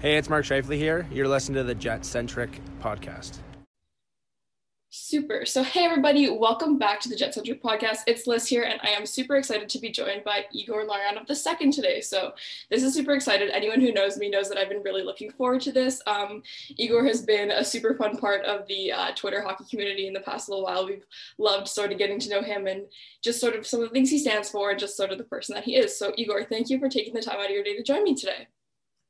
Hey, it's Mark Shifley here. You're listening to the Jet Centric podcast. Super. So, hey, everybody, welcome back to the Jet Centric podcast. It's Liz here, and I am super excited to be joined by Igor Larionov the second today. So, this is super excited. Anyone who knows me knows that I've been really looking forward to this. Um, Igor has been a super fun part of the uh, Twitter hockey community in the past little while. We've loved sort of getting to know him and just sort of some of the things he stands for and just sort of the person that he is. So, Igor, thank you for taking the time out of your day to join me today.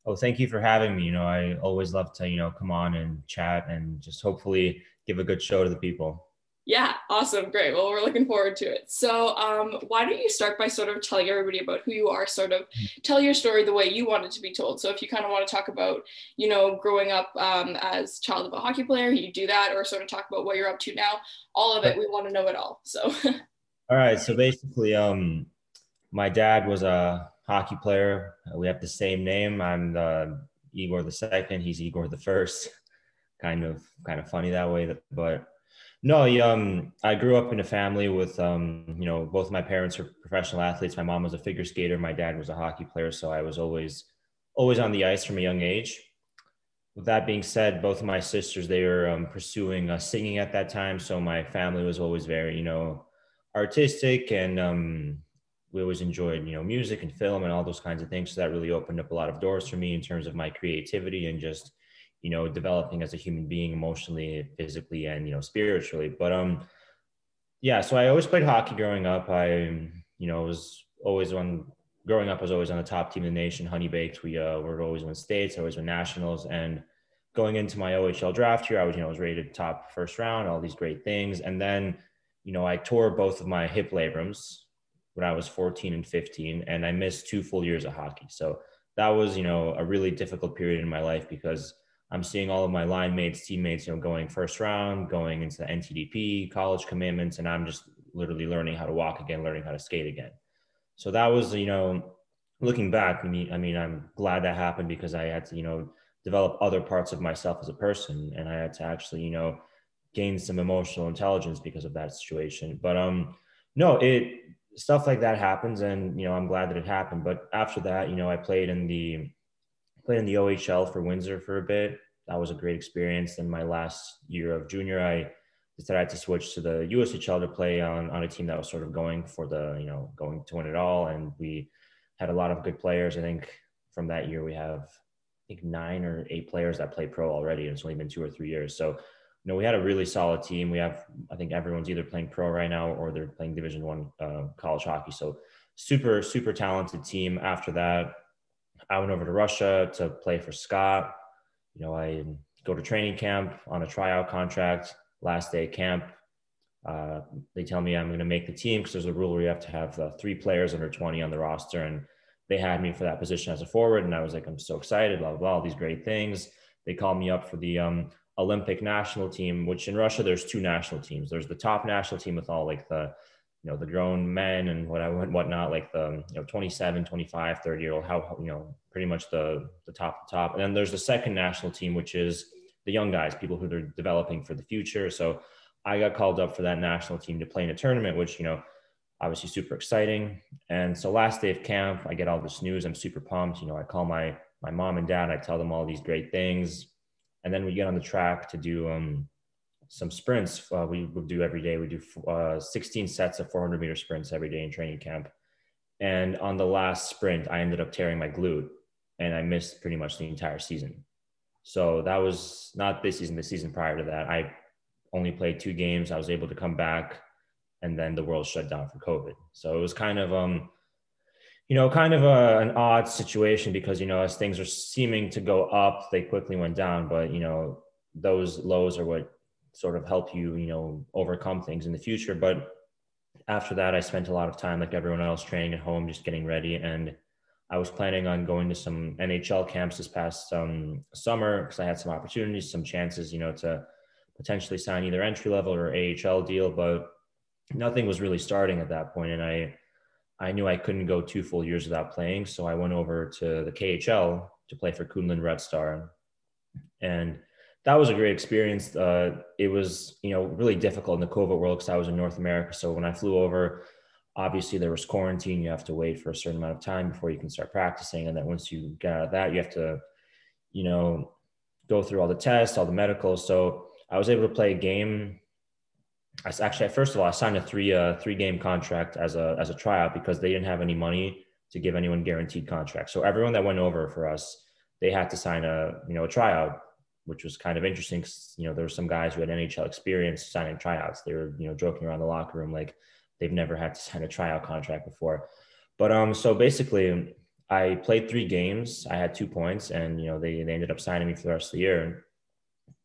Oh, thank you for having me. You know, I always love to, you know, come on and chat and just hopefully give a good show to the people. Yeah, awesome. Great. Well, we're looking forward to it. So, um, why don't you start by sort of telling everybody about who you are, sort of mm-hmm. tell your story the way you want it to be told. So, if you kind of want to talk about, you know, growing up um, as child of a hockey player, you do that, or sort of talk about what you're up to now, all of it, we want to know it all. So, all right. So, basically, um, my dad was a hockey player. We have the same name. I'm the Igor the second. He's Igor the first. Kind of, kind of funny that way, but no, um, I grew up in a family with, um, you know, both my parents were professional athletes. My mom was a figure skater. My dad was a hockey player. So I was always, always on the ice from a young age. With that being said, both of my sisters, they were um, pursuing uh, singing at that time. So my family was always very, you know, artistic and um, we always enjoyed, you know, music and film and all those kinds of things. So that really opened up a lot of doors for me in terms of my creativity and just, you know developing as a human being emotionally physically and you know spiritually. But um yeah so i always played hockey growing up. I you know was always on growing up i was always on the top team in the nation HoneyBaked. We uh were always win states always win nationals. And going into my ohl draft here i was you know was rated top first round all these great things. And then you know i tore both of my hip labrums when i was 14 and 15 and i missed two full years of hockey so that was you know a really difficult period in my life because I'm seeing all of my line mates, teammates, you know, going first round, going into the NTDP, college commitments, and I'm just literally learning how to walk again, learning how to skate again. So that was, you know, looking back, I mean, I mean, I'm glad that happened because I had to, you know, develop other parts of myself as a person, and I had to actually, you know, gain some emotional intelligence because of that situation. But um, no, it stuff like that happens, and you know, I'm glad that it happened. But after that, you know, I played in the played in the OHL for Windsor for a bit. That was a great experience. In my last year of junior, I decided to switch to the USHL to play on, on a team that was sort of going for the, you know, going to win it all. And we had a lot of good players. I think from that year, we have, I think nine or eight players that play pro already. And it's only been two or three years. So, you know, we had a really solid team. We have, I think everyone's either playing pro right now or they're playing division one uh, college hockey. So super, super talented team. After that, I went over to Russia to play for SKA. You know, I go to training camp on a tryout contract. Last day camp, uh, they tell me I'm going to make the team because there's a rule where you have to have uh, three players under 20 on the roster, and they had me for that position as a forward, and I was like, I'm so excited, blah blah, blah all these great things. They called me up for the um, Olympic national team, which in Russia there's two national teams. There's the top national team with all like the you know the grown men and what I whatnot like the you know 27 25 30 year old how you know pretty much the the top the top. And then there's the second national team which is the young guys people who they're developing for the future. So I got called up for that national team to play in a tournament which you know obviously super exciting. And so last day of camp I get all this news. I'm super pumped. You know I call my my mom and dad. I tell them all these great things and then we get on the track to do um some sprints uh, we would do every day. We do uh, 16 sets of 400 meter sprints every day in training camp. And on the last sprint, I ended up tearing my glute and I missed pretty much the entire season. So that was not this season, the season prior to that. I only played two games. I was able to come back and then the world shut down for COVID. So it was kind of, um, you know, kind of a, an odd situation because, you know, as things are seeming to go up, they quickly went down. But, you know, those lows are what sort of help you, you know, overcome things in the future. But after that, I spent a lot of time, like everyone else, training at home, just getting ready. And I was planning on going to some NHL camps this past um, summer because I had some opportunities, some chances, you know, to potentially sign either entry level or AHL deal, but nothing was really starting at that point, and I I knew I couldn't go two full years without playing, so I went over to the KHL to play for Kunlun Red Star, and that was a great experience. Uh, it was, you know, really difficult in the COVID world because I was in North America. So when I flew over, obviously there was quarantine. You have to wait for a certain amount of time before you can start practicing. And then once you get out of that, you have to, you know, go through all the tests, all the medicals. So I was able to play a game. I actually, first of all, I signed a three uh, three game contract as a as a tryout because they didn't have any money to give anyone guaranteed contracts. So everyone that went over for us, they had to sign a you know a tryout, which was kind of interesting. Cause, you know, there were some guys who had NHL experience signing tryouts. They were you know joking around the locker room like they've never had to sign a tryout contract before. But um, so basically, I played three games. I had two points, and you know they they ended up signing me for the rest of the year.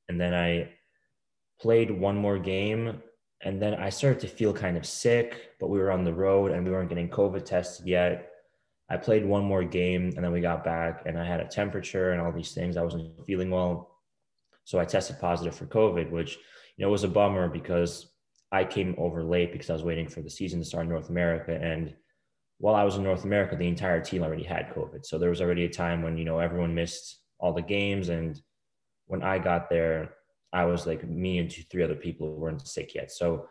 And then I played one more game, and then I started to feel kind of sick. But we were on the road, and we weren't getting COVID tested yet. I played one more game, and then we got back, and I had a temperature and all these things. I wasn't feeling well, so I tested positive for COVID, which you know was a bummer because I came over late because I was waiting for the season to start in North America and while I was in North America, the entire team already had COVID. So there was already a time when, you know, everyone missed all the games. And when I got there, I was like me and two, three other people weren't sick yet. So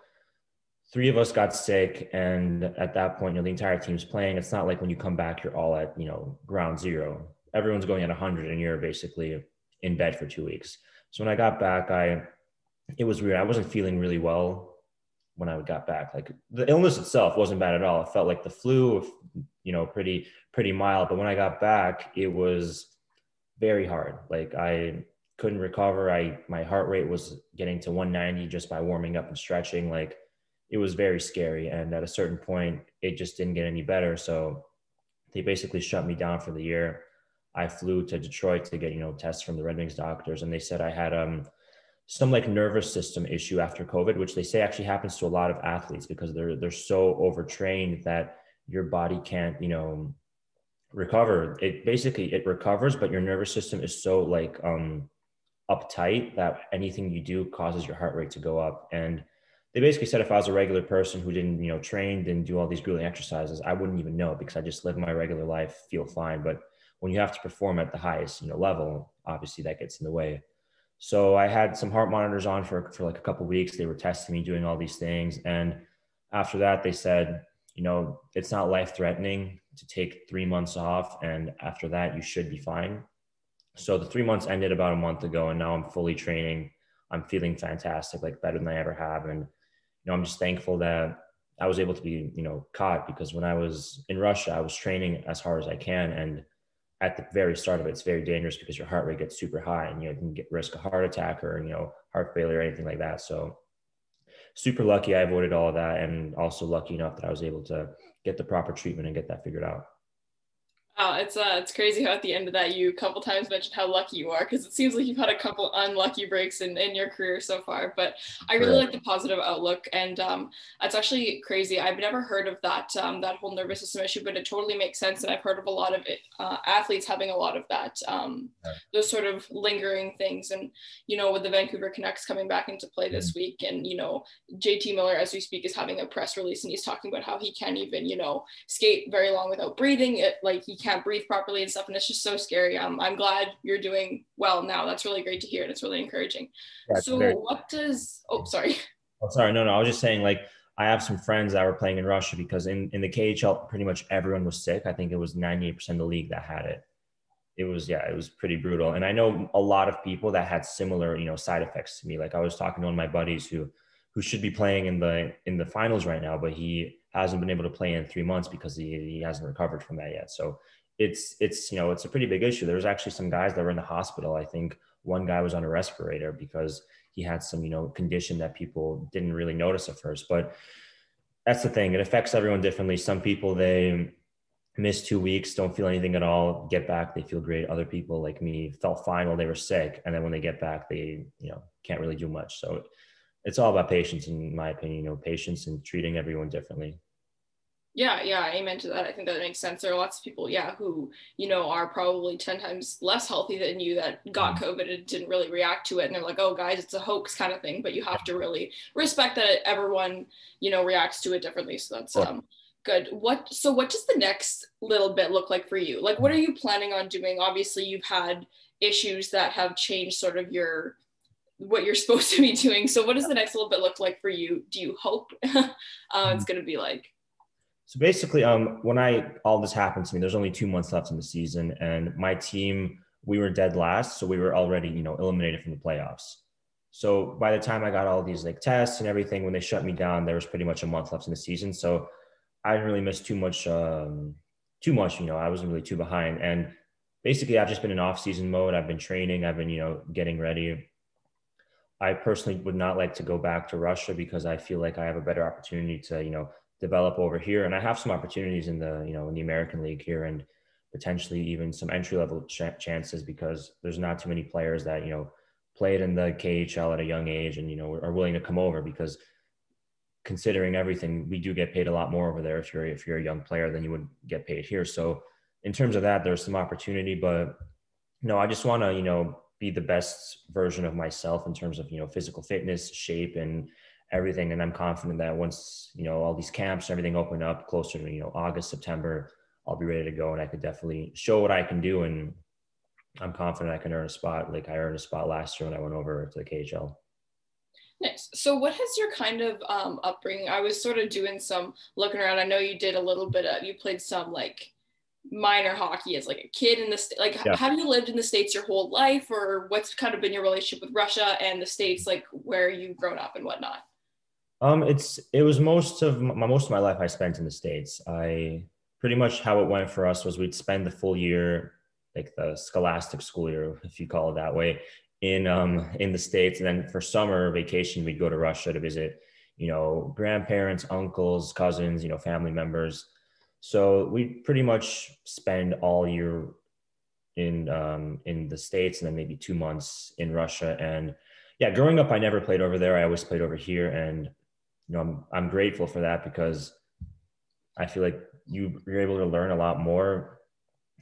three of us got sick. And at that point, you know, the entire team's playing. It's not like when you come back, you're all at, you know, ground zero. Everyone's going at 100 and you're basically in bed for two weeks. So when I got back, I, it was weird. I wasn't feeling really well when I got back. Like the illness itself wasn't bad at all. It felt like the flu, you know, pretty pretty mild. But when I got back, it was very hard. Like I couldn't recover. I my heart rate was getting to 190 just by warming up and stretching. Like it was very scary. And at a certain point, it just didn't get any better. So they basically shut me down for the year. I flew to Detroit to get you know tests from the Red Wings doctors, and they said I had um some like nervous system issue after COVID, which they say actually happens to a lot of athletes because they're they're so overtrained that your body can't, you know, recover. It basically it recovers, but your nervous system is so like um uptight that anything you do causes your heart rate to go up. And they basically said if I was a regular person who didn't, you know, train, didn't do all these grueling exercises, I wouldn't even know because I just live my regular life, feel fine. But when you have to perform at the highest, you know, level, obviously that gets in the way. So I had some heart monitors on for, for like a couple weeks. They were testing me, doing all these things. And after that, they said, you know, it's not life threatening to take three months off. And after that, you should be fine. So the three months ended about a month ago, and now I'm fully training. I'm feeling fantastic, like better than I ever have. And, you know, I'm just thankful that I was able to be, you know, caught because when I was in Russia, I was training as hard as I can. And at the very start of it, it's very dangerous because your heart rate gets super high and you, know, you can get risk a heart attack or you know heart failure or anything like that. So super lucky I avoided all of that and also lucky enough that I was able to get the proper treatment and get that figured out. Wow, it's uh, it's crazy how at the end of that you a couple times mentioned how lucky you are because it seems like you've had a couple unlucky breaks in, in your career so far. But I really like the positive outlook, and um, it's actually crazy. I've never heard of that um, that whole nervous system issue, but it totally makes sense. And I've heard of a lot of it, uh, athletes having a lot of that, um, those sort of lingering things. And you know, with the Vancouver Canucks coming back into play this mm-hmm. week, and you know, JT Miller, as we speak, is having a press release, and he's talking about how he can't even you know skate very long without breathing. It like he can't breathe properly and stuff. And it's just so scary. Um, I'm glad you're doing well now. That's really great to hear. And it's really encouraging. so very- what does, oh, sorry. Oh, sorry. No, no. I was just saying like, I have some friends that were playing in Russia because in, in the KHL, pretty much everyone was sick. I think it was 98% of the league that had it. It was, yeah, it was pretty brutal. And I know a lot of people that had similar, you know, side effects to me. Like I was talking to one of my buddies who, who should be playing in the, in the finals right now, but he hasn't been able to play in three months because he, he hasn't recovered from that yet. So it's it's you know it's a pretty big issue. There was actually some guys that were in the hospital. I think one guy was on a respirator because he had some you know condition that people didn't really notice at first. But that's the thing; it affects everyone differently. Some people they miss two weeks, don't feel anything at all, get back, they feel great. Other people like me felt fine while they were sick, and then when they get back, they you know can't really do much. So it's all about patience, in my opinion. You know, patience and treating everyone differently. Yeah, yeah, amen to that. I think that makes sense. There are lots of people, yeah, who, you know, are probably 10 times less healthy than you that got mm-hmm. COVID and didn't really react to it. And they're like, oh, guys, it's a hoax kind of thing. But you have to really respect that everyone, you know, reacts to it differently. So that's um, good. What, so what does the next little bit look like for you? Like, what are you planning on doing? Obviously, you've had issues that have changed sort of your, what you're supposed to be doing. So what does the next little bit look like for you? Do you hope uh, it's mm-hmm. going to be like? So basically, um, when I all this happened to me, there's only two months left in the season, and my team we were dead last, so we were already you know eliminated from the playoffs. So by the time I got all these like tests and everything, when they shut me down, there was pretty much a month left in the season. So I didn't really miss too much. Um, too much, you know. I wasn't really too behind, and basically, I've just been in off-season mode. I've been training. I've been you know getting ready. I personally would not like to go back to Russia because I feel like I have a better opportunity to you know develop over here, and I have some opportunities in the you know in the American League here, and potentially even some entry level ch- chances because there's not too many players that you know played in the KHL at a young age and you know are willing to come over because considering everything we do get paid a lot more over there if you're if you're a young player than you would get paid here. So in terms of that there's some opportunity but no I just want to you know be the best version of myself in terms of you know physical fitness shape and everything and I'm confident that once you know all these camps everything open up closer to you know August September I'll be ready to go and I could definitely show what I can do. And I'm confident I can earn a spot like I earned a spot last year when I went over to the KHL. Nice. So, what has your kind of um, upbringing? I was sort of doing some looking around. I know you did a little bit of, you played some like minor hockey as like a kid in the state. Like, yeah. have you lived in the States your whole life, or what's kind of been your relationship with Russia and the States, like where you've grown up and whatnot? Um, it's it was most of my most of my life I spent in the States. I pretty much how it went for us was we'd spend the full year, like the scholastic school year, if you call it that way, in um in the states, and then for summer vacation we'd go to Russia to visit, you know, grandparents, uncles, cousins, you know, family members. So we pretty much spend all year in um, in the states, and then maybe two months in Russia. And yeah, growing up, I never played over there. I always played over here, and you know, I'm I'm grateful for that because I feel like you you're able to learn a lot more.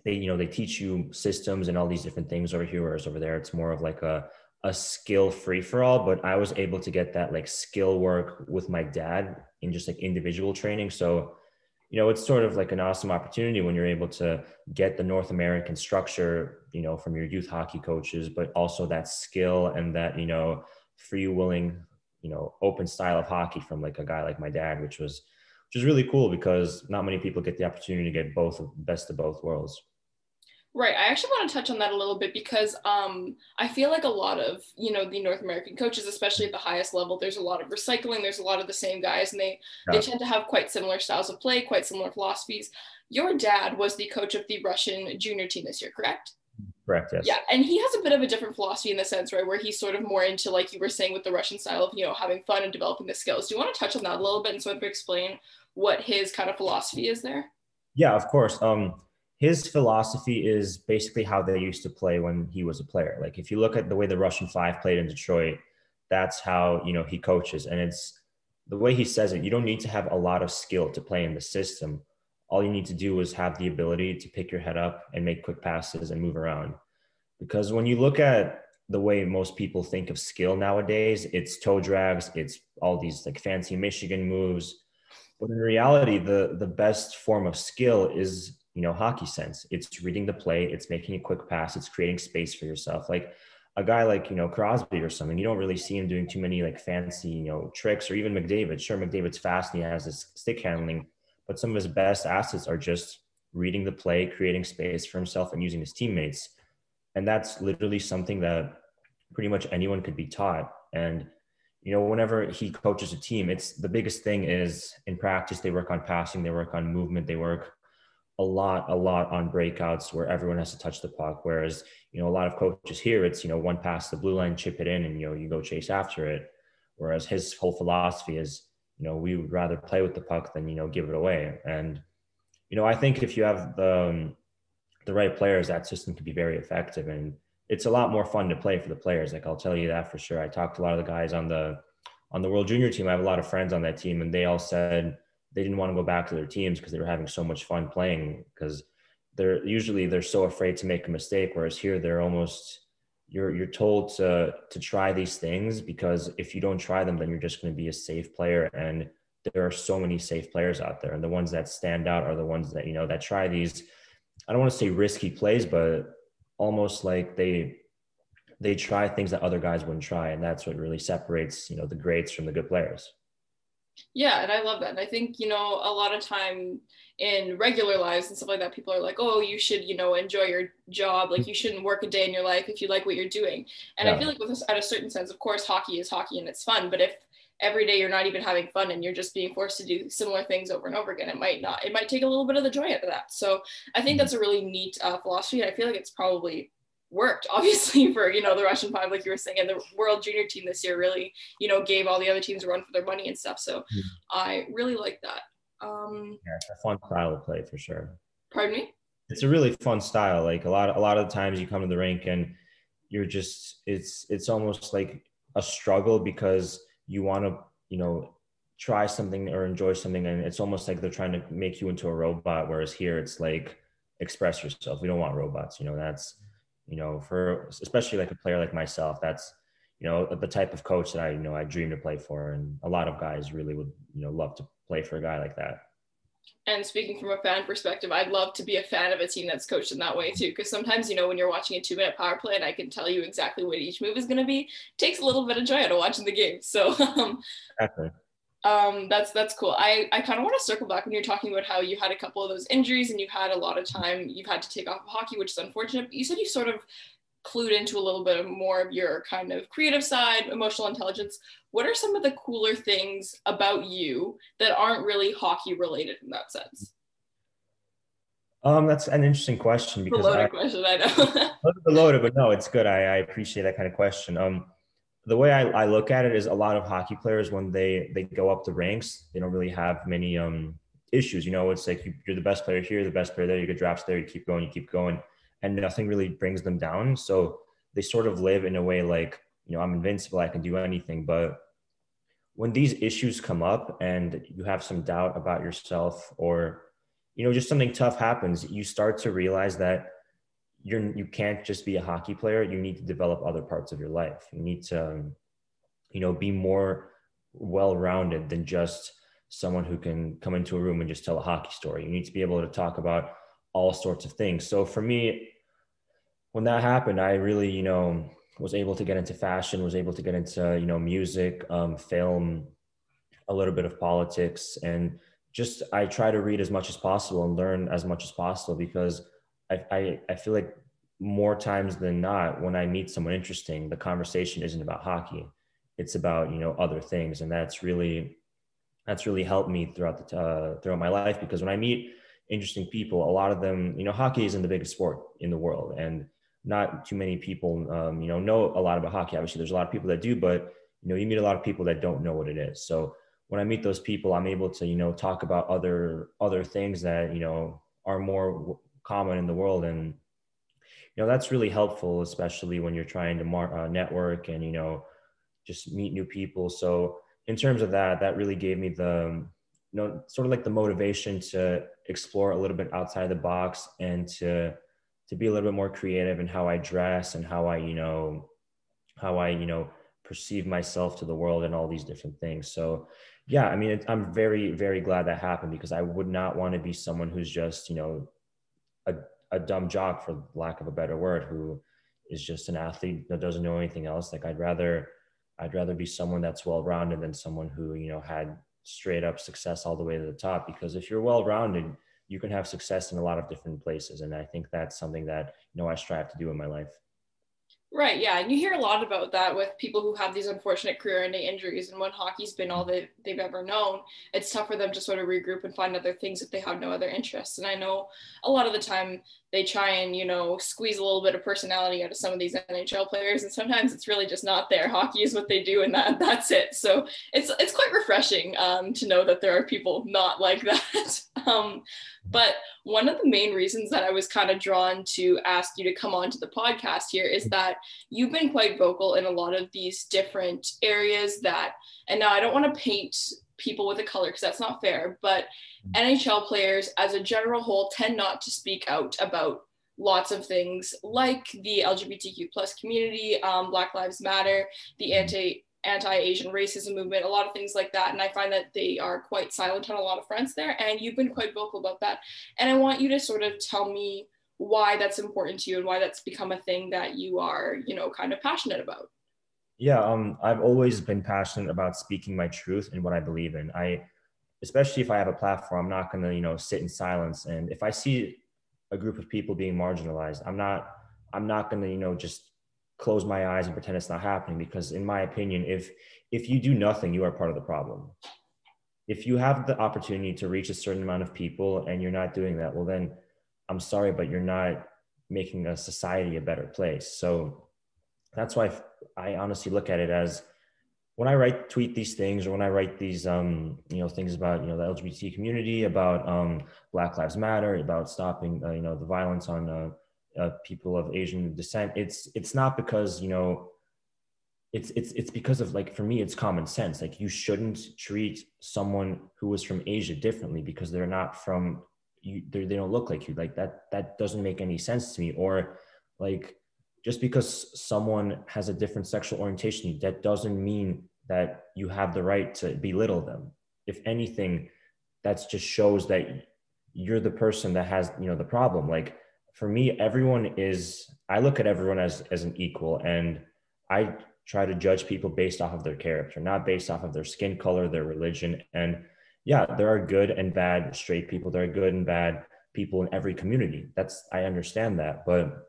They you know they teach you systems and all these different things over here whereas over there it's more of like a a skill free for all but i was able to get that like skill work with my dad in just like individual training. So you know it's sort of like an awesome opportunity when you're able to get the north american structure you know from your youth hockey coaches but also that skill and that you know free willing you know open style of hockey from like a guy like my dad which was which is really cool because not many people get the opportunity to get both best of both worlds. Right. I actually want to touch on that a little bit because um, I feel like a lot of, you know, the North American coaches, especially at the highest level, there's a lot of recycling. There's a lot of the same guys and they, yeah. they tend to have quite similar styles of play, quite similar philosophies. Your dad was the coach of the Russian junior team this year, correct? Correct. Yes. Yeah, and he has a bit of a different philosophy in the sense, right, where he's sort of more into, like you were saying, with the Russian style of you know having fun and developing the skills. Do you want to touch on that a little bit and sort of explain what his kind of philosophy is there? Yeah, of course. Um, his philosophy is basically how they used to play when he was a player. Like if you look at the way the Russian Five played in Detroit, that's how you know he coaches, and it's the way he says it. You don't need to have a lot of skill to play in the system all you need to do is have the ability to pick your head up and make quick passes and move around. Because when you look at the way most people think of skill nowadays, it's toe drags, it's all these like fancy Michigan moves. But in reality, the the best form of skill is you know hockey sense. It's reading the play, it's making a quick pass, it's creating space for yourself. Like a guy like you know Crosby or something, you don't really see him doing too many like fancy you know tricks or even McDavid. Sure, McDavid's fast and he has this stick handling, but some of his best assets are just reading the play, creating space for himself, and using his teammates. And that's literally something that pretty much anyone could be taught. And you know, whenever he coaches a team, it's the biggest thing is in practice they work on passing, they work on movement, they work a lot, a lot on breakouts where everyone has to touch the puck. Whereas, you know, a lot of coaches here, it's you know, one pass the blue line, chip it in, and you know, you go chase after it. Whereas his whole philosophy is you know, we would rather play with the puck than, you know, give it away. And, you know, I think if you have the, um, the right players, that system can be very effective. And it's a lot more fun to play for the players. Like I'll tell you that for sure. I talked to a lot of the guys on the, on the world junior team. I have a lot of friends on that team and they all said they didn't want to go back to their teams because they were having so much fun playing because they're usually they're so afraid to make a mistake. Whereas here they're almost, you're you're told to to try these things because if you don't try them then you're just going to be a safe player. And there are so many safe players out there. And the ones that stand out are the ones that you know that try these i don't want to say risky plays but almost like they they try things that other guys wouldn't try. And that's what really separates you know the greats from the good players Yeah, and I love that. And I think, you know, a lot of time in regular lives and stuff like that, people are like, oh, you should, you know, enjoy your job. Like you shouldn't work a day in your life if you like what you're doing. And yeah. I feel like with this, at a certain sense, of course, hockey is hockey and it's fun. But if every day you're not even having fun and you're just being forced to do similar things over and over again, it might not, it might take a little bit of the joy out of that. So I think mm-hmm. that's a really neat uh, philosophy. I feel like it's probably worked obviously for you know the russian five like you were saying and the world junior team this year really you know gave all the other teams a run for their money and stuff. So mm-hmm. i really like that. Um yeah it's a fun style of play for sure. Pardon me? It's a really fun style. Like a lot of, a lot of the times you come to the rink and you're just it's it's almost like a struggle because you want to you know try something or enjoy something and it's almost like they're trying to make you into a robot whereas here it's like express yourself. We don't want robots you know that's you know, for especially like a player like myself, that's you know the type of coach that I you know I dream to play for, and a lot of guys really would you know love to play for a guy like that. And speaking from a fan perspective, I'd love to be a fan of a team that's coached in that way too. Because sometimes, you know, when you're watching a two minute power play and I can tell you exactly what each move is going to be, takes a little bit of joy out of watching the game. So, um, exactly um, that's that's cool. I, I kind of want to circle back when you're talking about how you had a couple of those injuries and you've had a lot of time you've had to take off of hockey, which is unfortunate. But you said you sort of clued into a little bit of more of your kind of creative side, emotional intelligence. What are some of the cooler things about you that aren't really hockey related in that sense? Um, that's an interesting question because loaded I, question, I know. loaded, but no, it's good. I, I appreciate that kind of question. Um, the way I, I look at it is a lot of hockey players when they they go up the ranks they don't really have many um issues you know it's like you, are the best player here the best player there you get drafts there you keep going you keep going and nothing really brings them down. So they sort of live in a way like you know i'm invincible i can do anything. But when these issues come up and you have some doubt about yourself or you know just something tough happens you start to realize that you're you can't just be a hockey player. You need to develop other parts of your life. You need to um, you know be more well-rounded than just someone who can come into a room and just tell a hockey story. You need to be able to talk about all sorts of things. So for me when that happened i really you know was able to get into fashion was able to get into you know music um, film a little bit of politics and just i try to read as much as possible and learn as much as possible because I, I, I feel like more times than not, when I meet someone interesting, the conversation isn't about hockey. It's about, you know, other things. And that's really, that's really helped me throughout the, uh, throughout my life because when I meet interesting people, a lot of them, you know, hockey isn't the biggest sport in the world. And not too many people, um, you know, know a lot about hockey. Obviously, there's a lot of people that do, but you know, you meet a lot of people that don't know what it is. So when I meet those people, I'm able to, you know, talk about other other things that you know are more common in the world and you know that's really helpful especially when you're trying to mar- uh, network and you know just meet new people. So in terms of that that really gave me the you know sort of like the motivation to explore a little bit outside the box and to to be a little bit more creative in how i dress and how i you know how i you know perceive myself to the world and all these different things. So yeah i mean it, i'm very very glad that happened because i would not want to be someone who's just you know a, a dumb jock for lack of a better word who is just an athlete that doesn't know anything else. Like i'd rather i'd rather be someone that's well rounded than someone who you know had straight up success all the way to the top. Because if you're well rounded you can have success in a lot of different places. And i think that's something that you know i strive to do in my life Right, yeah, and you hear a lot about that with people who have these unfortunate career-ending injuries, and when hockey's been all that they've ever known, it's tough for them to sort of regroup and find other things if they have no other interests. And I know a lot of the time they try and you know squeeze a little bit of personality out of some of these NHL players, and sometimes it's really just not there. Hockey is what they do, and that that's it. So it's it's quite refreshing um, to know that there are people not like that. um, but one of the main reasons that I was kind of drawn to ask you to come on to the podcast here is that you've been quite vocal in a lot of these different areas that, and now I don't want to paint people with a color because that's not fair, but NHL players as a general whole tend not to speak out about lots of things like the LGBTQ plus community, um, Black Lives Matter, the anti anti-Asian racism movement, a lot of things like that. And I find that they are quite silent on a lot of fronts there. And you've been quite vocal about that. And I want you to sort of tell me why that's important to you and why that's become a thing that you are, you know, kind of passionate about. Yeah, um, I've always been passionate about speaking my truth and what I believe in. I, especially if I have a platform, I'm not going to, you know, sit in silence. And if I see a group of people being marginalized, I'm not, I'm not going to, you know, just close my eyes and pretend it's not happening. Because in my opinion, if if you do nothing, you are part of the problem. If you have the opportunity to reach a certain amount of people and you're not doing that, well, then I'm sorry, but you're not making a society a better place. So that's why I honestly look at it as when I write tweet these things or when I write these um, you know things about you know the LGBT community, about um, Black Lives Matter, about stopping uh, you know the violence on uh, uh, people of Asian descent. It's it's not because you know it's it's it's because of like for me it's common sense. Like you shouldn't treat someone who is from Asia differently because they're not from you. They don't look like you. Like that that doesn't make any sense to me. Or like just because someone has a different sexual orientation, that doesn't mean that you have the right to belittle them. If anything, that just shows that you're the person that has, you know, the problem. Like for me, everyone is, I look at everyone as, as an equal and I try to judge people based off of their character, not based off of their skin color, their religion. And yeah, there are good and bad straight people. There are good and bad people in every community. That's, I understand that. But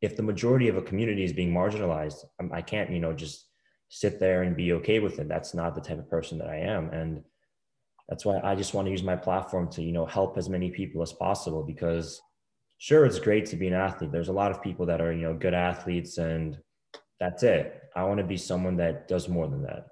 if the majority of a community is being marginalized, um, I can't, you know, just sit there and be okay with it. That's not the type of person that I am. And that's why I just want to use my platform to, you know, help as many people as possible because sure, it's great to be an athlete. There's a lot of people that are, you know, good athletes and that's it. I want to be someone that does more than that.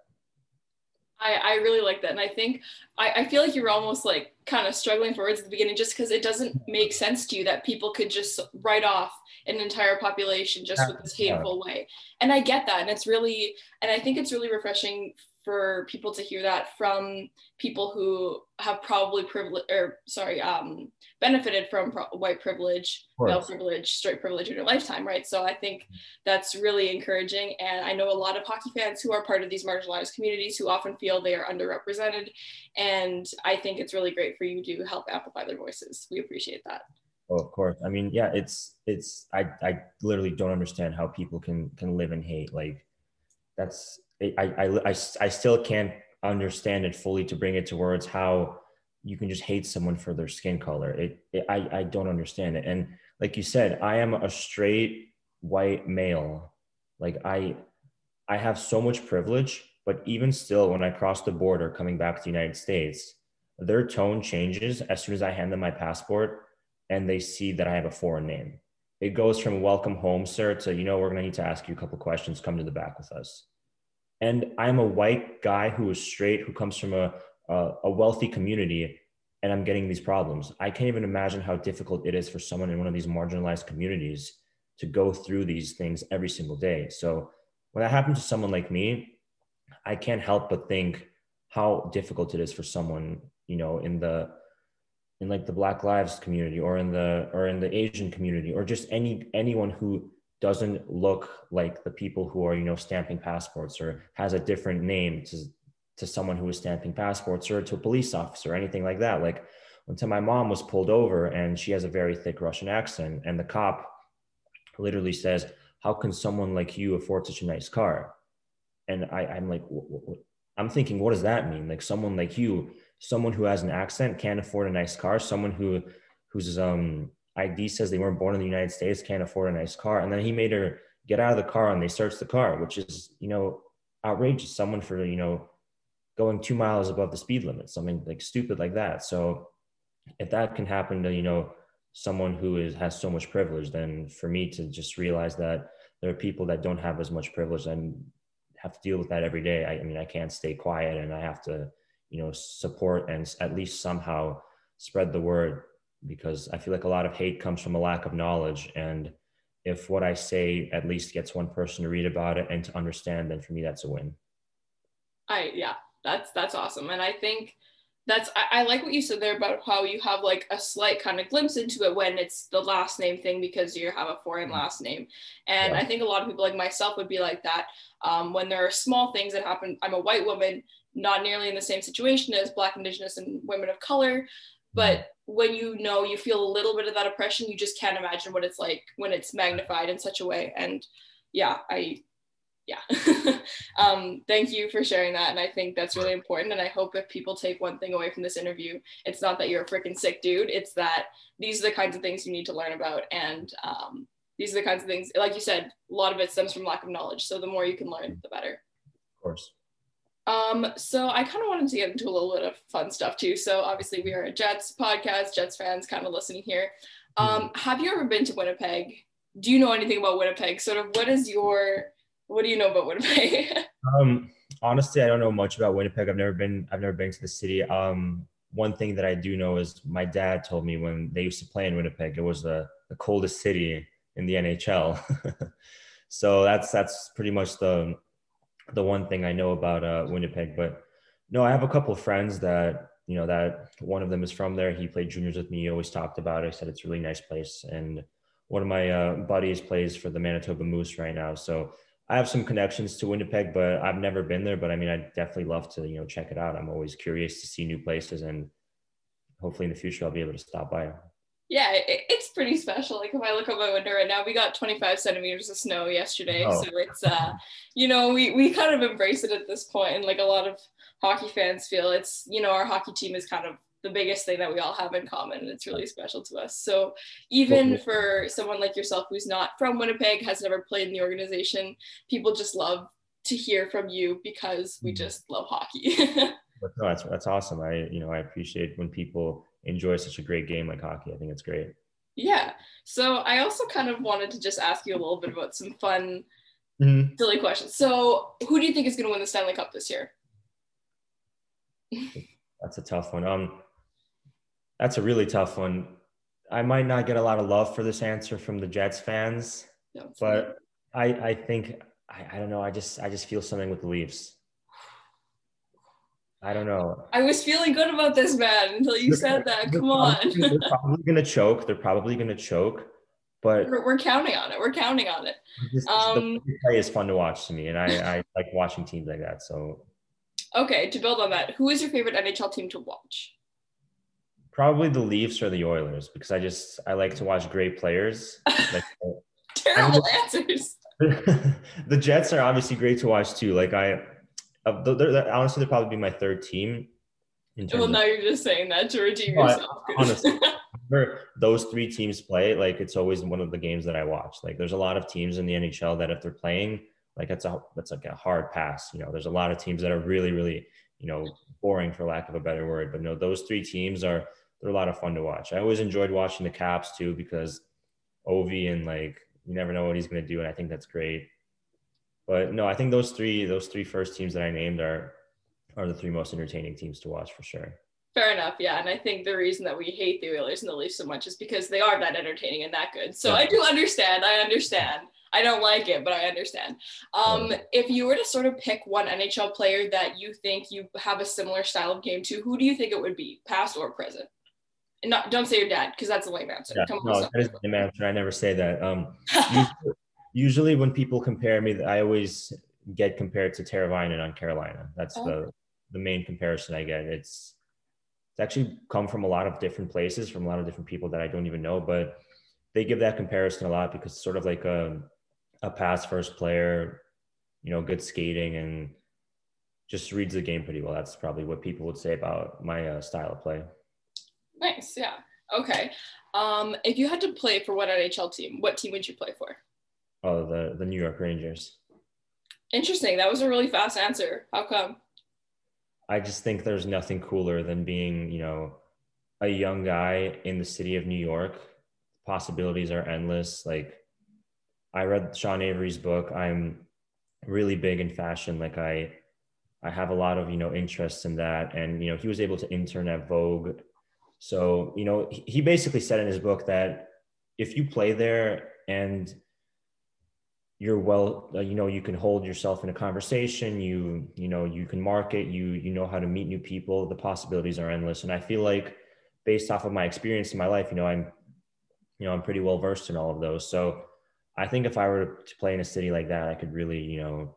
I, I really like that. And I think I, I feel like you're almost like kind of struggling for words at the beginning just because it doesn't make sense to you that people could just write off an entire population just with this hateful way. And I get that. And it's really, and I think it's really refreshing for people to hear that from people who have probably privilege or sorry um, benefited from pro- white privilege male privilege straight privilege in your lifetime right? So i think that's really encouraging and i know a lot of hockey fans who are part of these marginalized communities who often feel they are underrepresented and i think it's really great for you to help amplify their voices. We appreciate that. Oh, of course. I mean, yeah, it's it's I I literally don't understand how people can can live in hate. Like that's I, I, I, I still can't understand it fully to bring it to words how you can just hate someone for their skin color. It, it I, I don't understand it. And like you said, I am a straight white male. Like I, I have so much privilege, but even still, when I cross the border coming back to the United States, their tone changes as soon as I hand them my passport and they see that I have a foreign name. It goes from welcome home, sir, to, you know, we're going to need to ask you a couple questions. Come to the back with us and i'm a white guy who is straight who comes from a, a, a, wealthy community and i'm getting these problems. I can't even imagine how difficult it is for someone in one of these marginalized communities to go through these things every single day. So when that happens to someone like me i can't help but think how difficult it is for someone you know in the in like the black lives community or in the or in the asian community or just any anyone who doesn't look like the people who are you know stamping passports or has a different name to to someone who is stamping passports or to a police officer or anything like that. Like until my mom was pulled over and she has a very thick russian accent and the cop literally says how can someone like you afford such a nice car? And I, i'm like i'm thinking what does that mean? Like someone like you someone who has an accent can't afford a nice car. Someone who who's um ID says they weren't born in the United States, can't afford a nice car. And then he made her get out of the car and they searched the car, which is, you know, outrageous. Someone for, you know, going two miles above the speed limit, something like stupid like that. So if that can happen to, you know, someone who is has so much privilege, then for me to just realize that there are people that don't have as much privilege and have to deal with that every day. I, I mean, I can't stay quiet and I have to, you know, support and at least somehow spread the word because I feel like a lot of hate comes from a lack of knowledge. And if what I say at least gets one person to read about it and to understand, then for me, that's a win. I, yeah, that's, that's awesome. And I think that's, I, I like what you said there about how you have like a slight kind of glimpse into it when it's the last name thing because you have a foreign mm-hmm. last name. And yeah. I think a lot of people like myself would be like that. Um, when there are small things that happen, I'm a white woman, not nearly in the same situation as Black, Indigenous, and women of color. But when you know you feel a little bit of that oppression, you just can't imagine what it's like when it's magnified in such a way. And yeah, I yeah. um, thank you for sharing that. And I think that's really important. And I hope if people take one thing away from this interview, it's not that you're a freaking sick dude. It's that these are the kinds of things you need to learn about. And um, these are the kinds of things, like you said, a lot of it stems from lack of knowledge. So the more you can learn, the better. Of course. Um, so I kind of wanted to get into a little bit of fun stuff too. So obviously we are a Jets podcast, Jets fans kind of listening here. Um, mm-hmm. have you ever been to Winnipeg? Do you know anything about Winnipeg? Sort of what is your what do you know about Winnipeg? um, honestly, I don't know much about Winnipeg. I've never been I've never been to the city. Um, one thing that I do know is my dad told me when they used to play in Winnipeg, it was the, the coldest city in the NHL. so that's that's pretty much the the one thing I know about uh, Winnipeg. But no, I have a couple of friends that you know that one of them is from there. He played juniors with me. He always talked about it. I said it's a really nice place. And one of my uh, buddies plays for the Manitoba Moose right now. So I have some connections to Winnipeg, but I've never been there. But I mean, I'd definitely love to you know check it out. I'm always curious to see new places, and hopefully in the future I'll be able to stop by yeah, it, it's pretty special. Like if I look out my window right now, we got 25 centimeters of snow yesterday. Oh. So it's uh, you know, we we kind of embrace it at this point, and like a lot of hockey fans feel it's you know our hockey team is kind of the biggest thing that we all have in common and it's really special to us so even for someone like yourself who's not from winnipeg has never played in the organization people just love to hear from you because we mm. just love hockey no, that's, that's awesome i you know i appreciate when people enjoy such a great game like hockey. I think it's great. Yeah. So I also kind of wanted to just ask you a little bit about some fun, mm-hmm. silly questions. So who do you think is going to win the Stanley Cup this year? That's a tough one. Um, that's a really tough one. I might not get a lot of love for this answer from the Jets fans, no, but I, I think I, I don't know. I just I just feel something with the Leafs. I don't know. I was feeling good about this man until you they're, said that. Come on. they're probably gonna choke. They're probably gonna choke, but we're, we're counting on it. We're counting on it. Um, the play is fun to watch to me, and I, I like watching teams like that. So. Okay, to build on that, who is your favorite NHL team to watch? Probably the Leafs or the Oilers because I just I like to watch great players. Like, Terrible answers. the Jets are obviously great to watch too. Like I uh, they're, they're, honestly, they'll probably be my third team. well, now of, you're just saying that to redeem yourself. honestly, those three teams play, like it's always one of the games that I watch. Like there's a lot of teams in the NHL that if they're playing, like that's a that's like a hard pass. You know, there's a lot of teams that are really, really, you know, boring for lack of a better word. But no, those three teams are they're a lot of fun to watch. I always enjoyed watching the Caps too because Ovi and like you never know what he's gonna do, and I think that's great. But no, I think those three those three first teams that I named are are the three most entertaining teams to watch for sure. Fair enough, yeah. And I think the reason that we hate the Oilers and the Leafs so much is because they are that entertaining and that good. So yeah. I do understand. I understand. I don't like it, but I understand. Um, yeah. If you were to sort of pick one NHL player that you think you have a similar style of game to, who do you think it would be, past or present? And not, don't say your dad because that's a lame answer. Yeah, no, that is a lame answer. I never say that. Um, usually when people compare me, I always get compared to Teravainen on Carolina. That's oh. the the main comparison I get. It's it's actually come from a lot of different places, from a lot of different people that I don't even know, but they give that comparison a lot because it's sort of like a a pass first player, you know, good skating and just reads the game pretty well. That's probably what people would say about my uh, style of play. Nice, yeah. Okay. Um, if you had to play for one NHL team, what team would you play for? Oh, the the New York Rangers. Interesting. That was a really fast answer. How come? I just think there's nothing cooler than being, you know, a young guy in the city of New York. Possibilities are endless. Like I read Sean Avery's book. I'm really big in fashion. Like I I have a lot of, you know, interests in that. And, you know, he was able to intern at Vogue. So, you know, he basically said in his book that if you play there and you're well uh, you know you can hold yourself in a conversation you you know you can market you you know how to meet new people the possibilities are endless. And i feel like based off of my experience in my life you know i'm you know i'm pretty well versed in all of those. So i think if i were to play in a city like that i could really you know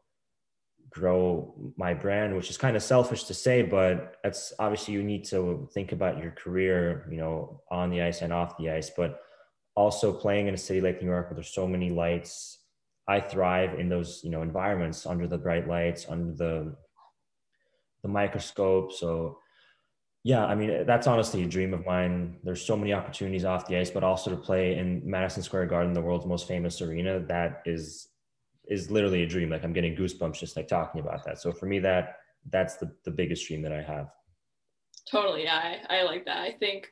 grow my brand which is kind of selfish to say but that's obviously you need to think about your career you know on the ice and off the ice. But also playing in a city like new york where there's so many lights I thrive in those you know environments under the bright lights, under the the microscope. So yeah, I mean that's honestly a dream of mine. There's so many opportunities off the ice, but also to play in Madison Square Garden, the world's most famous arena. That is is literally a dream. Like I'm getting goosebumps just like talking about that. So for me, that that's the the biggest dream that I have. Totally, yeah, I, I like that. I think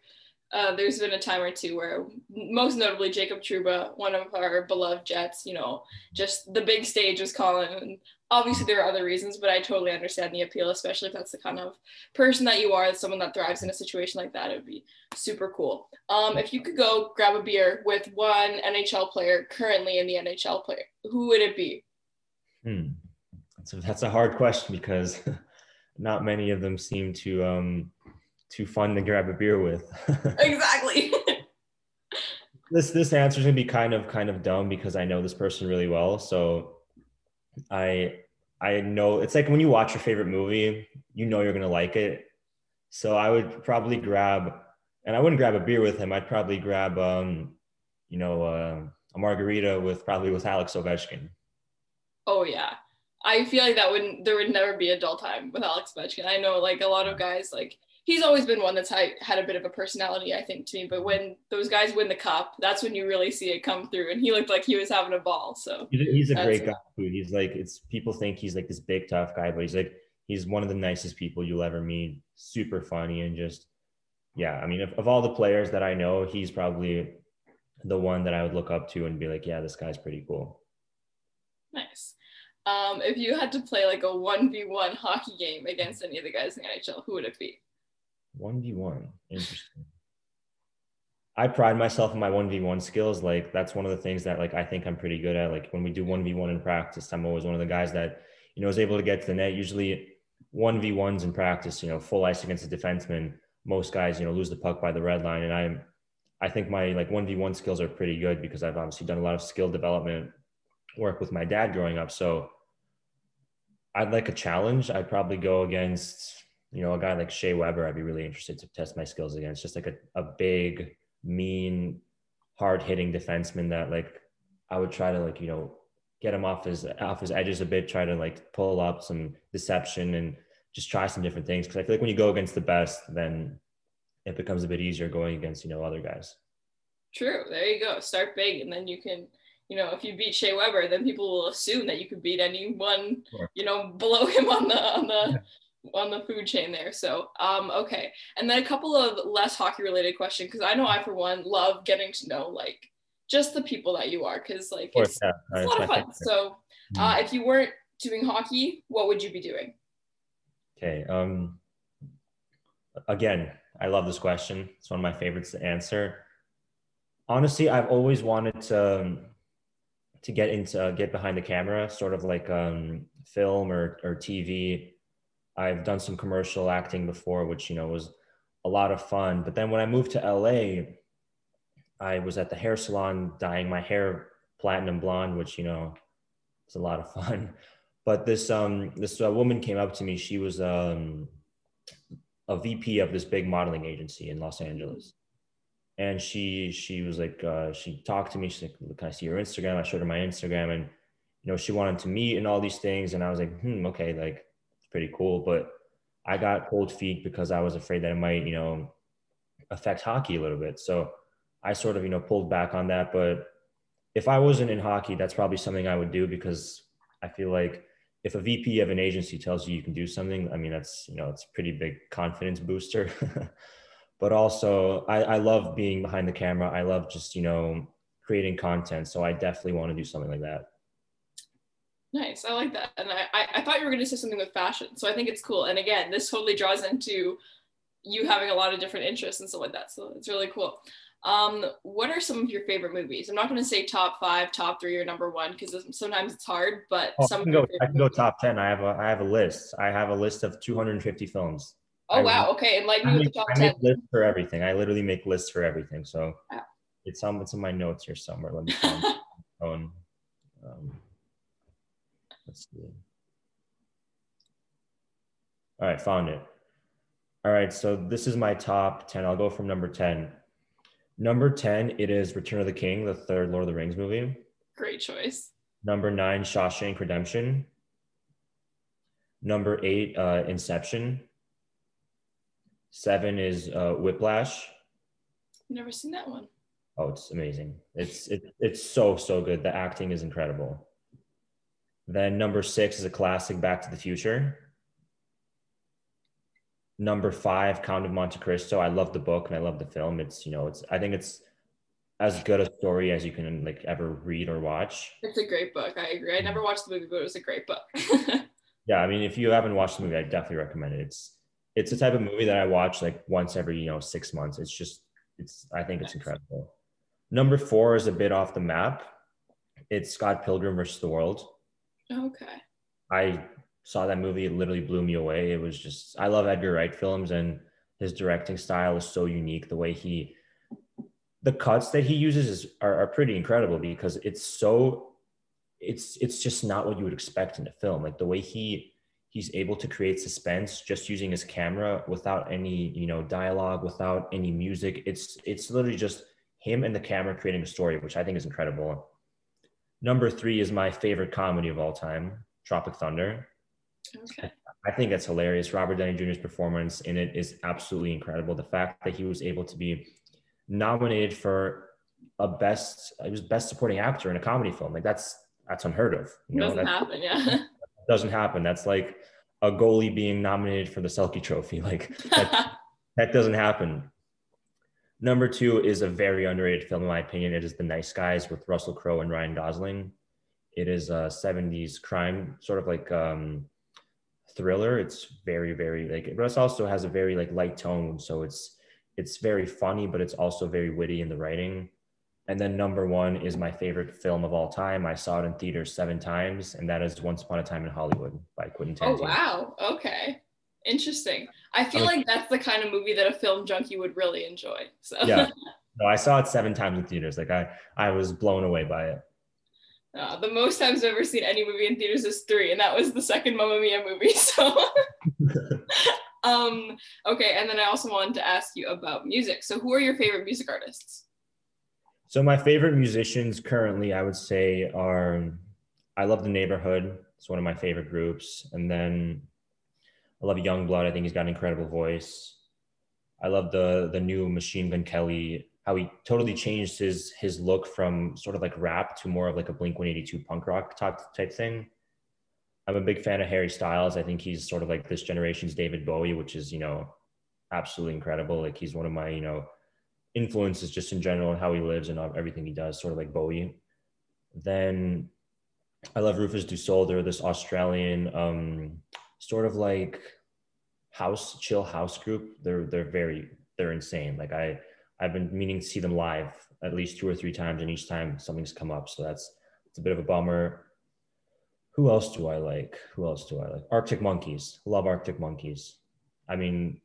uh, there's been a time or two where, most notably, Jacob Trouba, one of our beloved Jets, you know, just the big stage was calling. And obviously, there are other reasons, but I totally understand the appeal, especially if that's the kind of person that you are, someone that thrives in a situation like that. It would be super cool. Um, if you could go grab a beer with one NHL player currently in the NHL player, who would it be? Hmm. That's a, that's a hard question because not many of them seem to um, too fun to grab a beer with. exactly. this this answer is gonna be kind of kind of dumb because I know this person really well. So I I know it's like when you watch your favorite movie, you know you're gonna like it. So I would probably grab, and I wouldn't grab a beer with him. I'd probably grab, um, you know, uh, a margarita with probably with Alex Ovechkin. Oh yeah, I feel like that wouldn't there would never be a dull time with Alex Ovechkin. I know like a lot of guys like he's always been one that's had, a bit of a personality, I think, to me. But when those guys win the cup, that's when you really see it come through. And he looked like he was having a ball. So he's a great guy. He's like it's people think he's like this big tough guy, but he's like he's one of the nicest people you'll ever meet. Super funny and just yeah. I mean, of, of all the players that I know, he's probably the one that I would look up to and be like, yeah, this guy's pretty cool. Nice. Um, if you had to play like a 1v1 hockey game against any of the guys in the NHL, who would it be? 1v1. Interesting. I pride myself in my 1v1 skills. Like that's one of the things that like I think I'm pretty good at. Like when we do 1v1 in practice, I'm always one of the guys that, you know, is able to get to the net. Usually 1v1s in practice, you know, full ice against a defenseman. Most guys, you know, lose the puck by the red line. And I'm I think my like 1v1 skills are pretty good because I've obviously done a lot of skill development work with my dad growing up. So I'd like a challenge. I'd probably go against you know, a guy like Shea Weber, I'd be really interested to test my skills against. Just like a, a big, mean, hard hitting defenseman that like I would try to like, you know, get him off his off his edges a bit, try to like pull up some deception and just try some different things. Cause I feel like when you go against the best, then it becomes a bit easier going against, you know, other guys. True. There you go. Start big and then you can you know, if you beat Shea Weber, then people will assume that you could beat anyone, sure. you know, below him on the on the on the food chain there. So, um, okay. And then a couple of less hockey related questions because I know I, for one, love getting to know like just the people that you are because like it's, yeah. it's a lot of fun. So, uh, mm-hmm. if you weren't doing hockey, what would you be doing? Okay. Um, again, I love this question. It's one of my favorites to answer. Honestly, I've always wanted to um, to get into uh, get behind the camera, sort of like um, film or or TV I've done some commercial acting before, which, you know, was a lot of fun. But then when I moved to LA, I was at the hair salon dyeing my hair platinum blonde, which, you know, was a lot of fun. But this, um, this uh, woman came up to me. She was, um, a VP of this big modeling agency in Los Angeles. And she, she was like, uh, she talked to me. She's like, can I see your Instagram? I showed her my Instagram and, you know, she wanted to meet and all these things. And I was like, hmm, okay, like, pretty cool. But I got cold feet because I was afraid that it might, you know, affect hockey a little bit. So I sort of, you know, pulled back on that. But if I wasn't in hockey, that's probably something I would do because I feel like if a VP of an agency tells you you can do something, I mean, that's, you know, it's a pretty big confidence booster. but also I, I love being behind the camera. I love just, you know, creating content. So I definitely want to do something like that. Nice. I like that. And I, I, I thought you were going to say something with fashion. So I think it's cool. And again, this totally draws into you having a lot of different interests and stuff like that. So it's really cool. Um, what are some of your favorite movies? I'm not going to say top five, top three, or number one because sometimes it's hard. But oh, some I can, go, I can go top ten. I have a I have a list. I have a list of 250 films. Oh I wow! okay, enlighten me with the top I. Make lists for everything. I literally make lists for everything. So wow. it's on it's in my notes here somewhere. Let me find. um, All right, found it. All right, so this is my top 10. I'll go from number 10. Number 10, it is Return of the King, the third Lord of the Rings movie. Great choice. Number nine, Shawshank Redemption. Number eight, uh, Inception. Seven is uh, Whiplash. Never seen that one. Oh, it's amazing. It's it, it's so so good. The acting is incredible. Then number six is a classic, Back to the Future. Number five, Count of Monte Cristo. I love the book and I love the film. It's you know, it's I think it's as good a story as you can like ever read or watch. It's a great book. I agree. I never mm-hmm. watched the movie, but it was a great book. yeah, I mean, if you haven't watched the movie, I definitely recommend it. It's it's a type of movie that I watch like once every you know six months. It's just it's I think it's incredible. Number four is a bit off the map. It's Scott Pilgrim versus the World. Okay. I saw that movie. It literally blew me away. It was just I love Edgar Wright films and his directing style is so unique. The way he the cuts that he uses is, are, are pretty incredible because it's so it's it's just not what you would expect in a film. Like the way he he's able to create suspense just using his camera without any you know dialogue, without any music. It's it's literally just him and the camera creating a story, which I think is incredible. Number three is my favorite comedy of all time, Tropic Thunder. Okay. I think that's hilarious. Robert Downey Jr.'s performance in it is absolutely incredible. The fact that he was able to be nominated for a best, it was best supporting actor in a comedy film. Like that's that's unheard of. You know, doesn't happen, yeah. Doesn't happen. That's like a goalie being nominated for the Selke Trophy. Like that, that doesn't happen. Number two is a very underrated film, in my opinion. It is The Nice Guys with Russell Crowe and Ryan Gosling. It is a 70s crime, sort of like um, thriller. It's very, very like, but it also has a very like light tone. So it's it's very funny, but it's also very witty in the writing. And then number one is my favorite film of all time. I saw it in theaters seven times, and that is Once Upon a Time in Hollywood by Quentin oh, Tarantino. Oh wow! Okay. Interesting. I feel like that's the kind of movie that a film junkie would really enjoy. So yeah, no, I saw it seven times in theaters. Like I, I was blown away by it. Uh, the most times I've ever seen any movie in theaters is three, and that was the second Mamma Mia movie. So, um, okay. And then I also wanted to ask you about music. So, who are your favorite music artists? So, my favorite musicians currently, I would say, are I love the Neighbourhood. It's one of my favorite groups, and then I love Yungblud. I think he's got an incredible voice. I love the the new Machine Gun Kelly. How he totally changed his his look from sort of like rap to more of like a Blink 182 punk rock type type thing. I'm a big fan of Harry Styles. I think he's sort of like this generation's David Bowie, which is you know absolutely incredible. Like he's one of my you know influences just in general and how he lives and everything he does, sort of like Bowie. Then I love Rufus Du Sol. They're this Australian um, sort of like house chill house group. They're they're very they're insane. Like i i've been meaning to see them live at least two or three times and each time something's come up. So that's it's a bit of a bummer. Who else do i like? Who else do i like? Arctic monkeys. Love arctic monkeys. I mean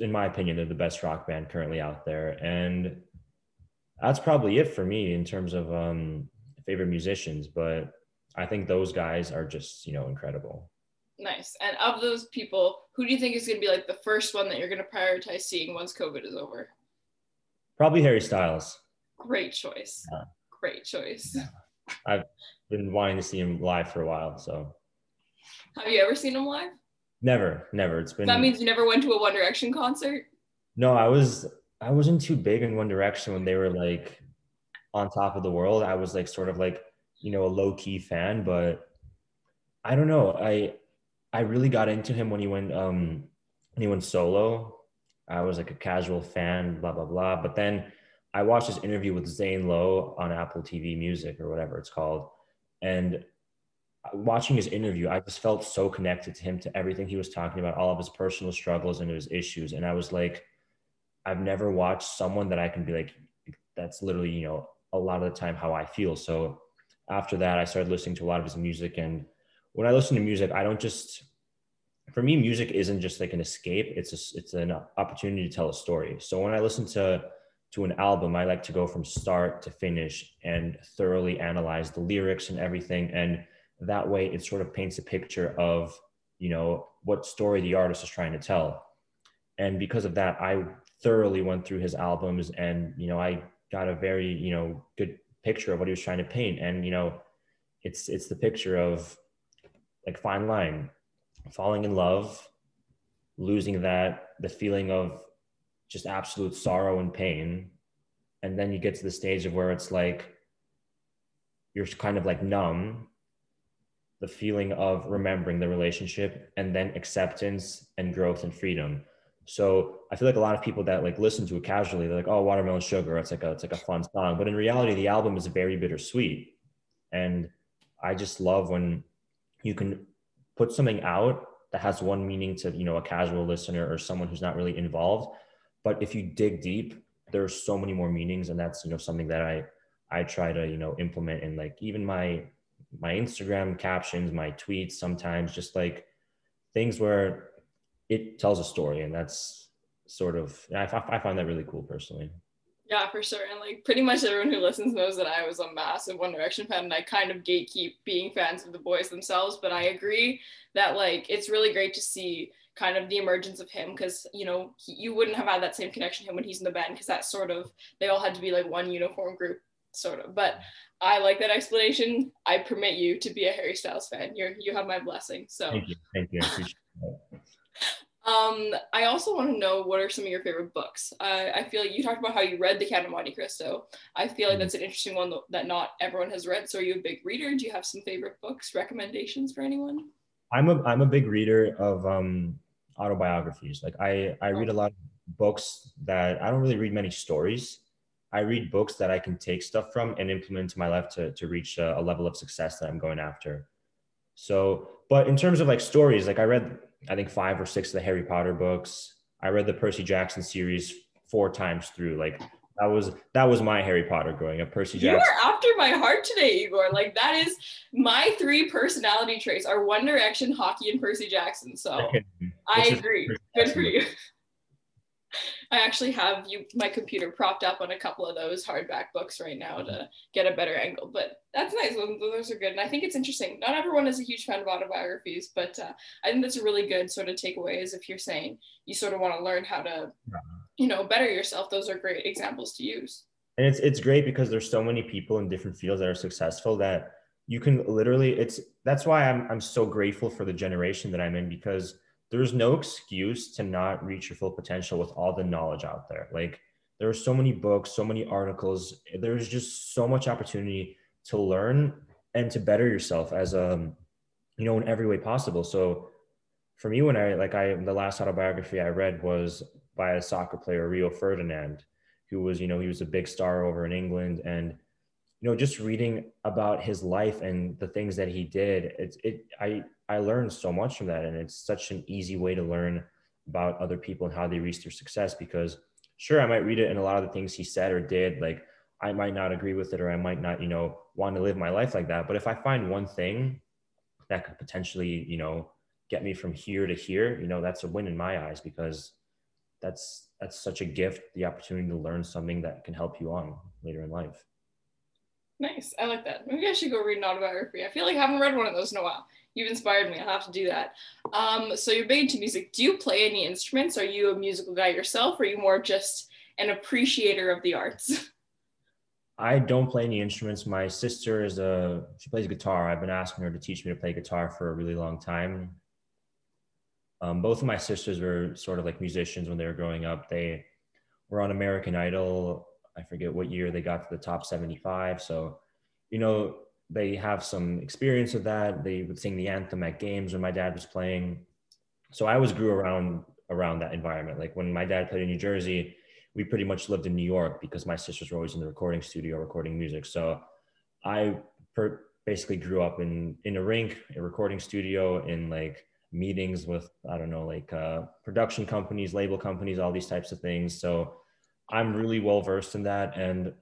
in my opinion they're the best rock band currently out there. And that's probably it for me in terms of um favorite musicians but i think those guys are just you know incredible Nice. And of those people, who do you think is going to be like the first one that you're going to prioritize seeing once COVID is over? Probably Harry Styles. Great choice. Yeah. Great choice. Yeah. I've been wanting to see him live for a while. So, have you ever seen him live? Never, never. It's been. That means you never went to a One Direction concert. No, I was. I wasn't too big in One Direction when they were like on top of the world. I was like sort of like you know a low key fan, but I don't know. I I really got into him when he went um when he went solo. I was like a casual fan, blah blah blah. But then I watched this interview with Zane Lowe on Apple TV Music or whatever it's called, and watching his interview, I just felt so connected to him, to everything he was talking about, all of his personal struggles and his issues. And I was like, I've never watched someone that I can be like, that's literally, you know, a lot of the time how I feel. So after that, I started listening to a lot of his music and when I listen to music, I don't just for me, music isn't just like an escape. It's a, it's an opportunity to tell a story. So when I listen to to an album, I like to go from start to finish and thoroughly analyze the lyrics and everything. And that way, it sort of paints a picture of you know what story the artist is trying to tell. And because of that, I thoroughly went through his albums, and you know I got a very you know good picture of what he was trying to paint. And you know it's it's the picture of like fine line, falling in love, losing that, the feeling of just absolute sorrow and pain. And then you get to the stage of where it's like you're kind of like numb, the feeling of remembering the relationship, and then acceptance and growth and freedom. So I feel like a lot of people that like listen to it casually, they're like, "Oh, watermelon sugar." It's like a it's like a fun song, but in reality, the album is very bittersweet. And I just love when you can put something out that has one meaning to you know a casual listener or someone who's not really involved, but if you dig deep, there's so many more meanings, and that's you know something that I I try to you know implement in like even my my Instagram captions, my tweets, sometimes just like things where it tells a story and that's sort of I, I find that really cool personally yeah for sure. And like pretty much everyone who listens knows that i was a massive one direction fan and i kind of gatekeep being fans of the boys themselves but i agree that like it's really great to see kind of the emergence of him because you know he, you wouldn't have had that same connection to him when he's in the band because that sort of they all had to be like one uniform group sort of. But i like that explanation. I permit you to be a harry styles fan. You're you have my blessing so. Thank you. Thank you um, I also want to know what are some of your favorite books. Uh, I feel like you talked about how you read The Count of Monte Cristo. I feel like mm-hmm. that's an interesting one that not everyone has read. So, are you a big reader? Do you have some favorite books recommendations for anyone? I'm a I'm a big reader of um, autobiographies. Like I I read a lot of books that I don't really read many stories. I read books that I can take stuff from and implement to my life to to reach a, a level of success that I'm going after. So, but in terms of like stories, like I read I think five or six of the Harry Potter books. I read the Percy Jackson series four times through. Like that was that was my Harry Potter growing up. Percy Jackson. You are after my heart today, Igor. Like that is my three personality traits are One Direction, hockey, and Percy Jackson. So I agree. Good for you. I actually have you my computer propped up on a couple of those hardback books right now to get a better angle. But that's nice. Those are good, and I think it's interesting. Not everyone is a huge fan of autobiographies, but uh, I think that's a really good sort of takeaway. Is if you're saying you sort of want to learn how to, you know, better yourself, those are great examples to use. And it's it's great because there's so many people in different fields that are successful that you can literally. It's that's why I'm I'm so grateful for the generation that I'm in because there's no excuse to not reach your full potential with all the knowledge out there. Like there are so many books, so many articles. There's just so much opportunity to learn and to better yourself as a, um, you know, in every way possible. So for me, when I like I the last autobiography I read was by a soccer player, Rio Ferdinand, who was, you know, he was a big star over in England and you know just reading about his life and the things that he did it's it i i learned so much from that. And it's such an easy way to learn about other people and how they reach their success because sure i might read it and a lot of the things he said or did like i might not agree with it or i might not you know want to live my life like that. But if i find one thing that could potentially you know get me from here to here you know that's a win in my eyes because that's that's such a gift the opportunity to learn something that can help you on later in life Nice. I like that. Maybe I should go read an autobiography. I feel like I haven't read one of those in a while. You've inspired me. I'll have to do that. Um, so you're big into music. Do you play any instruments? Are you a musical guy yourself? Or are you more just an appreciator of the arts? I don't play any instruments. My sister is a she plays guitar. I've been asking her to teach me to play guitar for a really long time. Um, both of my sisters were sort of like musicians when they were growing up. They were on American Idol I forget what year they got to the top 75. So, you know, they have some experience with that. They would sing the anthem at games when my dad was playing. So I always grew around around that environment. Like when my dad played in New Jersey, we pretty much lived in New York because my sisters were always in the recording studio recording music. So I per- basically grew up in in a rink, a recording studio, in like meetings with I don't know, like uh, production companies, label companies, all these types of things. So I'm really well versed in that. And,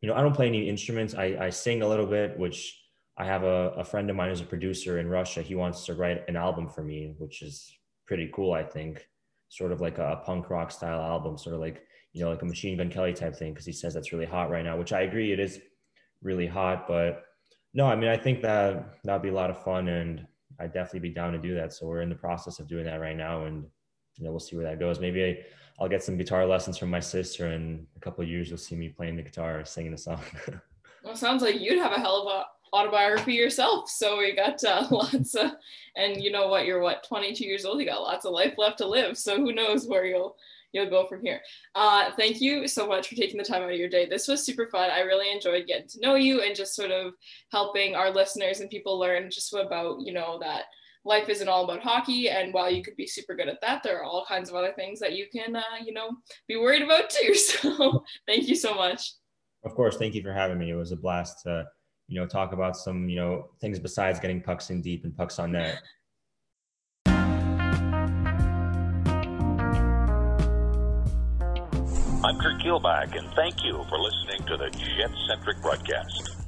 you know, I don't play any instruments. I, I sing a little bit, which I have a, a friend of mine who's a producer in Russia. He wants to write an album for me, which is pretty cool, I think. Sort of like a, a punk rock style album, sort of like, you know, like a Machine Gun Kelly type thing, because he says that's really hot right now, which I agree it is really hot. But no, I mean, I think that that'd be a lot of fun and I'd definitely be down to do that. So we're in the process of doing that right now. And, you know, we'll see where that goes. Maybe I, I'll get some guitar lessons from my sister, and a couple years you'll see me playing the guitar, singing a song. well, sounds like you'd have a hell of a autobiography yourself. So we got uh, lots of, and you know what? You're what 22 years old. You got lots of life left to live. So who knows where you'll you'll go from here. Uh, thank you so much for taking the time out of your day. This was super fun. I really enjoyed getting to know you and just sort of helping our listeners and people learn just about you know that life isn't all about hockey and while you could be super good at that there are all kinds of other things that you can uh, you know be worried about too. So thank you so much. Of course thank you for having me. It was a blast to you know talk about some you know things besides getting pucks in deep and pucks on net. I'm Kurt Kielbach, and thank you for listening to the Jet Centric broadcast.